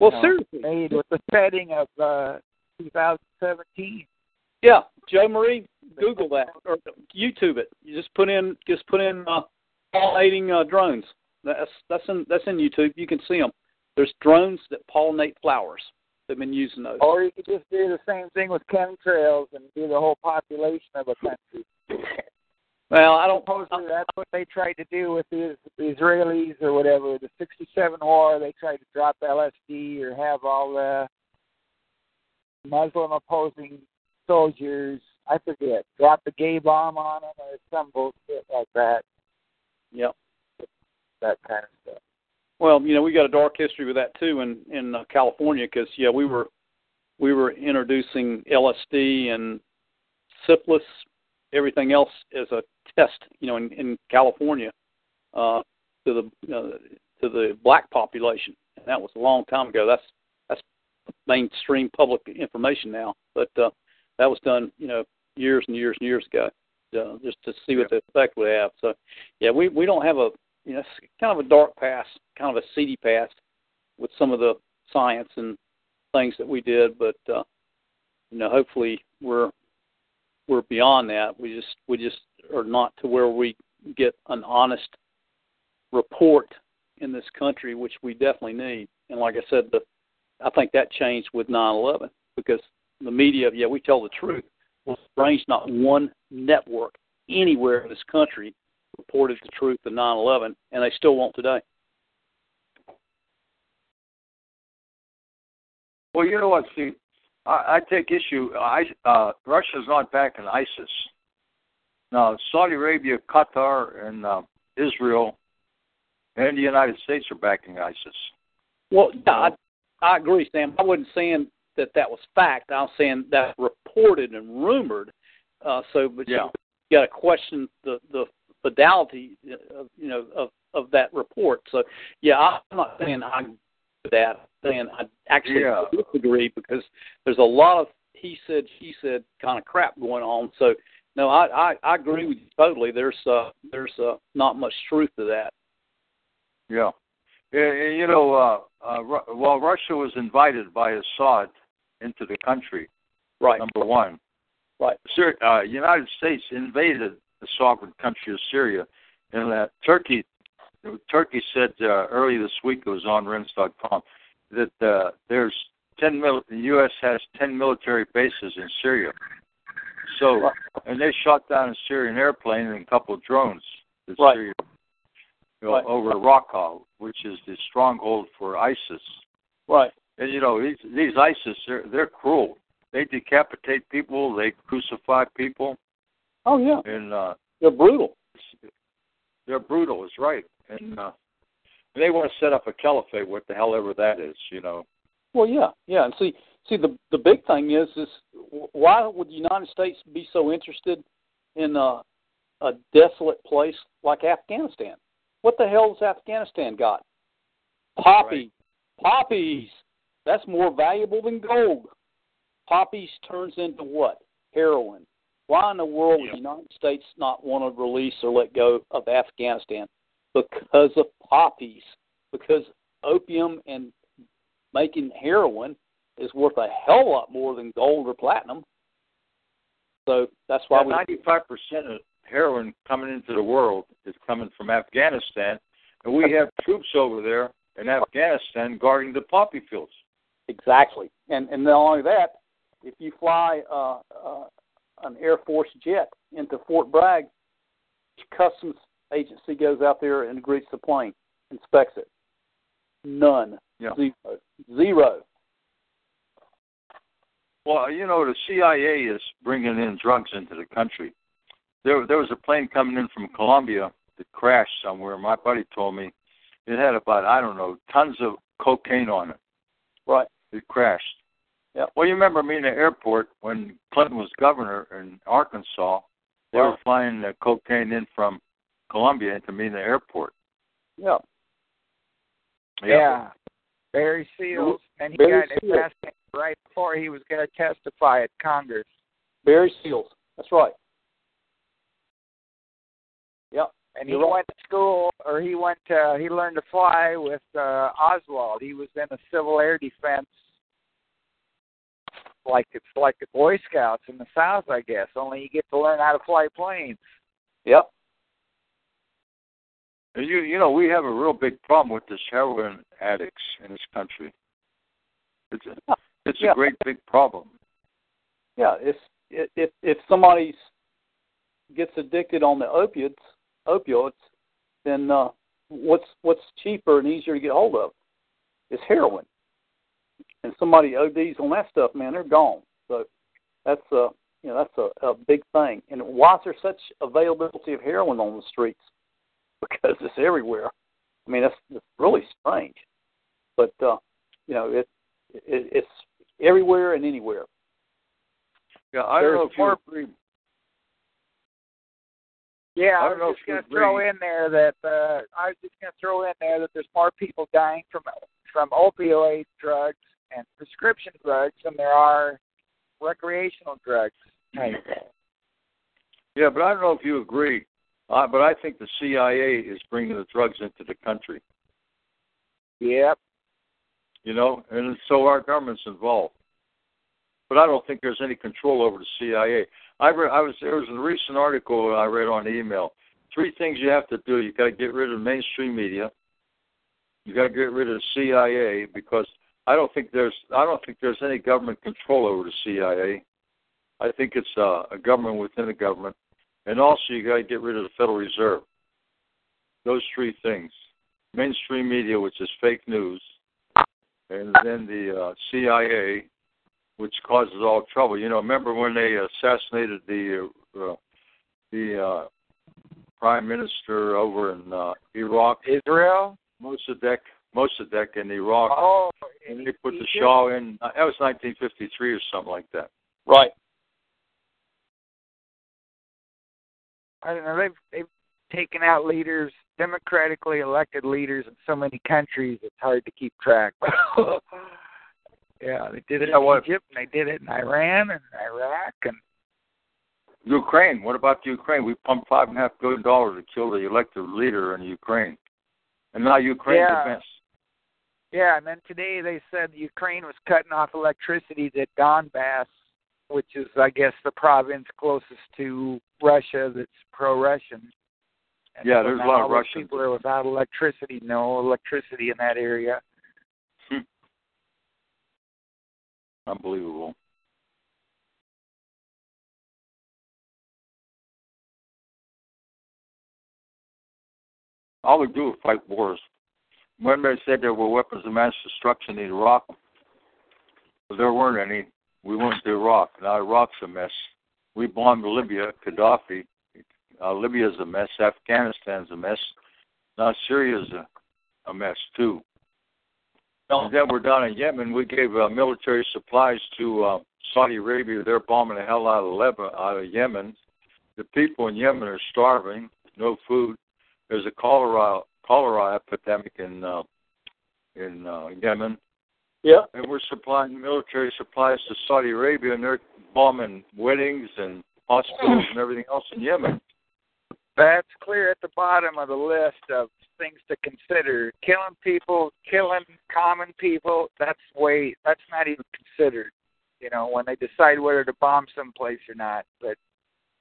Well, know, seriously, made with the setting of uh, 2017. Yeah, Joe Marie, Google that or YouTube it. You just put in just put in uh, pollinating uh, drones. That's that's in that's in YouTube. You can see them. There's drones that pollinate flowers. They've been using those. Or you could just do the same thing with chemtrails and do the whole population of a country. Well, I don't. Supposedly that's what they tried to do with the, the Israelis or whatever. The '67 war, they tried to drop LSD or have all the Muslim opposing soldiers. I forget. Drop the gay bomb on them or some bullshit like that. Yep. That kind of stuff. Well, you know, we got a dark history with that too in in uh, California because yeah, we were we were introducing LSD and syphilis, everything else as a test, you know, in, in California uh, to the uh, to the black population, and that was a long time ago. That's that's mainstream public information now, but uh, that was done, you know, years and years and years ago, uh, just to see what the effect would have. So, yeah, we we don't have a you know, it's kind of a dark past, kind of a seedy past with some of the science and things that we did, but uh, you know, hopefully we're we're beyond that. We just we just are not to where we get an honest report in this country, which we definitely need. And like I said, the I think that changed with 9/11 because the media, yeah, we tell the truth. Well, strange, not one network anywhere in this country reported the truth of 9/11, and they still won't today. Well, you know what, Steve? I, I take issue. I, uh, Russia's not backing ISIS. Now, Saudi Arabia, Qatar, and uh, Israel, and the United States are backing ISIS. Well, yeah, I, I agree, Sam. I wasn't saying that that was fact. I was saying that reported and rumored. Uh, so, but Yeah. you got to question the the fidelity of you know of of that report. So, yeah, I'm not saying I that. I'm saying I actually Yeah. disagree because there's a lot of he said she said kind of crap going on. So, no, I I, I agree with you totally. There's uh there's uh not much truth to that. Yeah. Yeah, You know, uh, uh, well, Russia was invited by Assad into the country. Right. Number one. Right. Syr- uh, United States invaded the sovereign country of Syria, and that Turkey, Turkey said uh, early this week it was on Rense.com that uh, there's ten mil- the U.S. has ten military bases in Syria. So, and they shot down a Syrian airplane and a couple of drones. The Right. Syria, you know, Right. over Raqqa, which is the stronghold for ISIS. Right. And you know these these ISIS, they're they're cruel. They decapitate people. They crucify people. Oh yeah. And uh, they're brutal. They're brutal. Is right. And uh, they want to set up a caliphate, what the hell ever that is. You know. Well, yeah, yeah, and see, see, the the big thing is, is why would the United States be so interested in a, a desolate place like Afghanistan? What the hell has Afghanistan got? Poppy, poppies. That's more valuable than gold. Poppies turns into what? Heroin. Why in the world would the United States not want to release or let go of Afghanistan? Because of poppies. Because opium and making heroin is worth a hell of a lot more than gold or platinum. So that's why we ninety-five percent of heroin coming into the world is coming from Afghanistan, and we have troops over there in Afghanistan guarding the poppy fields. Exactly, and and not only that, if you fly uh, uh, an Air Force jet into Fort Bragg, the customs agency goes out there and greets the plane, inspects it. None. Yeah. Zero. Zero. Well, you know, the CIA is bringing in drugs into the country. There, there was a plane coming in from Colombia that crashed somewhere. My buddy told me it had about I don't know tons of cocaine on it. Right. It crashed. Yeah. Well, you remember Mena the airport when Clinton was governor in Arkansas. They were flying the cocaine in from Colombia into Mena the airport. Yeah. Yeah. Barry Seals, and he Barry got Seals. right before he was going to testify at Congress. Barry Seals. That's right. Yep. And he You're right. went to school, or he went to, he learned to fly with uh, Oswald. He was in the Civil Air Defense, like it's like the Boy Scouts in the South, I guess. Only you get to learn how to fly planes. Yep. And You you know we have a real big problem with this heroin addicts in this country. It's a, it's Yeah. a great big problem. Yeah. If if if somebody gets addicted on the opiates, opioids, then uh, what's what's cheaper and easier to get hold of? is heroin. And somebody ODs on that stuff, man, they're gone. So that's uh you know that's a, a big thing. And why is there such availability of heroin on the streets? [LAUGHS] Because it's everywhere. I mean that's, that's really strange. But uh, you know it, it it's everywhere and anywhere. Yeah, I don't know if you agree. Yeah, I I, don't know was just going to throw in there that uh, I was just going to throw in there that there's more people dying from from opioid drugs and prescription drugs than there are recreational drugs. Yeah, but I don't know if you agree. Uh, but I think the CIA is bringing the drugs into the country. Yep. You know, and so our government's involved. But I don't think there's any control over the CIA. I read, I was there was a recent article I read on email. Three things you have to do: you got to get rid of mainstream media. You got to get rid of the CIA because I don't think there's I don't think there's any government control over the CIA. I think it's uh, a government within a government, and also you got to get rid of the Federal Reserve. Those three things: mainstream media, which is fake news, and then the uh, CIA, which causes all trouble. You know, remember when they assassinated the uh, the uh, prime minister over in uh, Iraq, Israel, Mossadegh, Mossadegh in Iraq, Oh, and they put the Shah in. Uh, that was 1953 or something like that. Right. I don't know. They've they've taken out leaders, democratically elected leaders in so many countries. It's hard to keep track. [LAUGHS] yeah, they did it Yeah, in what- Egypt, and they did it in Iran and Iraq, and Ukraine. What about Ukraine? We pumped five and a half billion dollars to kill the elected leader in Ukraine, and now Ukraine's Yeah. a mess. Yeah, and then today they said Ukraine was cutting off electricity to Donbass, which is, I guess, the province closest to Russia that's pro-Russian. Yeah, so there's a lot of Russian people are without electricity. No electricity in that area. Hmm. Unbelievable. All they do is fight wars. Remember, I said there were weapons of mass destruction in Iraq. But there weren't any. We went to Iraq. Now Iraq's a mess. We bombed Libya, Gaddafi. Uh, Libya's a mess. Afghanistan's a mess. Now Syria's a, a mess too. And then we're down in Yemen. We gave uh, military supplies to uh, Saudi Arabia. They're bombing the hell out of Lebanon, out of Yemen. The people in Yemen are starving, no food. There's a cholera cholera epidemic in uh, in uh, Yemen. Yeah. And we're supplying military supplies to Saudi Arabia, and they're bombing weddings and hospitals and everything else in Yemen. That's clear at the bottom of the list of things to consider. Killing people, killing common people, that's way that's not even considered. You know, when they decide whether to bomb someplace or not. But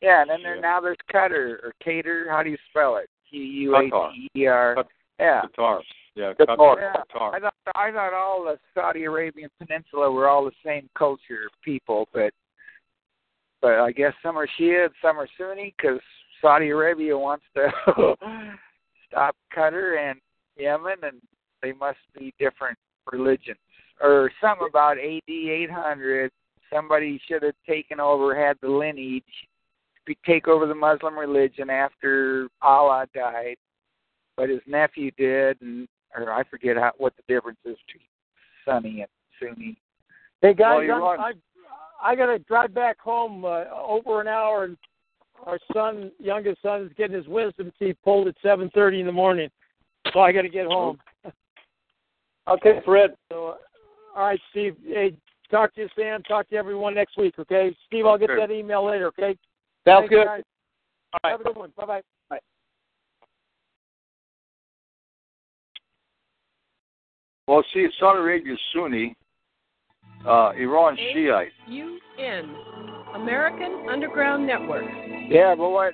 yeah, and then there, now there's Qatar or Cater, how do you spell it? Q U A T E R. Yeah. Qatar. Yeah, Qatar. Yeah. Qatar. I thought I thought all the Saudi Arabian Peninsula were all the same culture people, but but I guess some are Shia and some are Sunni because Saudi Arabia wants to [LAUGHS] stop Qatar and Yemen, and they must be different religions or something about AD 800. Somebody should have taken over, had the lineage, take over the Muslim religion after Allah died, but his nephew did, and or I forget how, what the difference is between Sunni and Sunni. Hey guys, Well, I'm, I I got to drive back home uh, over an hour, and our son, youngest son, is getting his wisdom teeth pulled at 7:30 in the morning, so I got to get home. [LAUGHS] Okay, Fred. So, uh, all right, Steve. Hey, talk to you, Sam. Talk to everyone next week. Okay, Steve. I'll get Sure. that email later. Okay. Sounds Thanks, good. guys. Have a good one. Bye bye. Bye. Well, see, Saudi Arabia's Sunni, uh, Iran Shiite. UN, American Underground Network. Yeah, but what?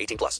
18 plus.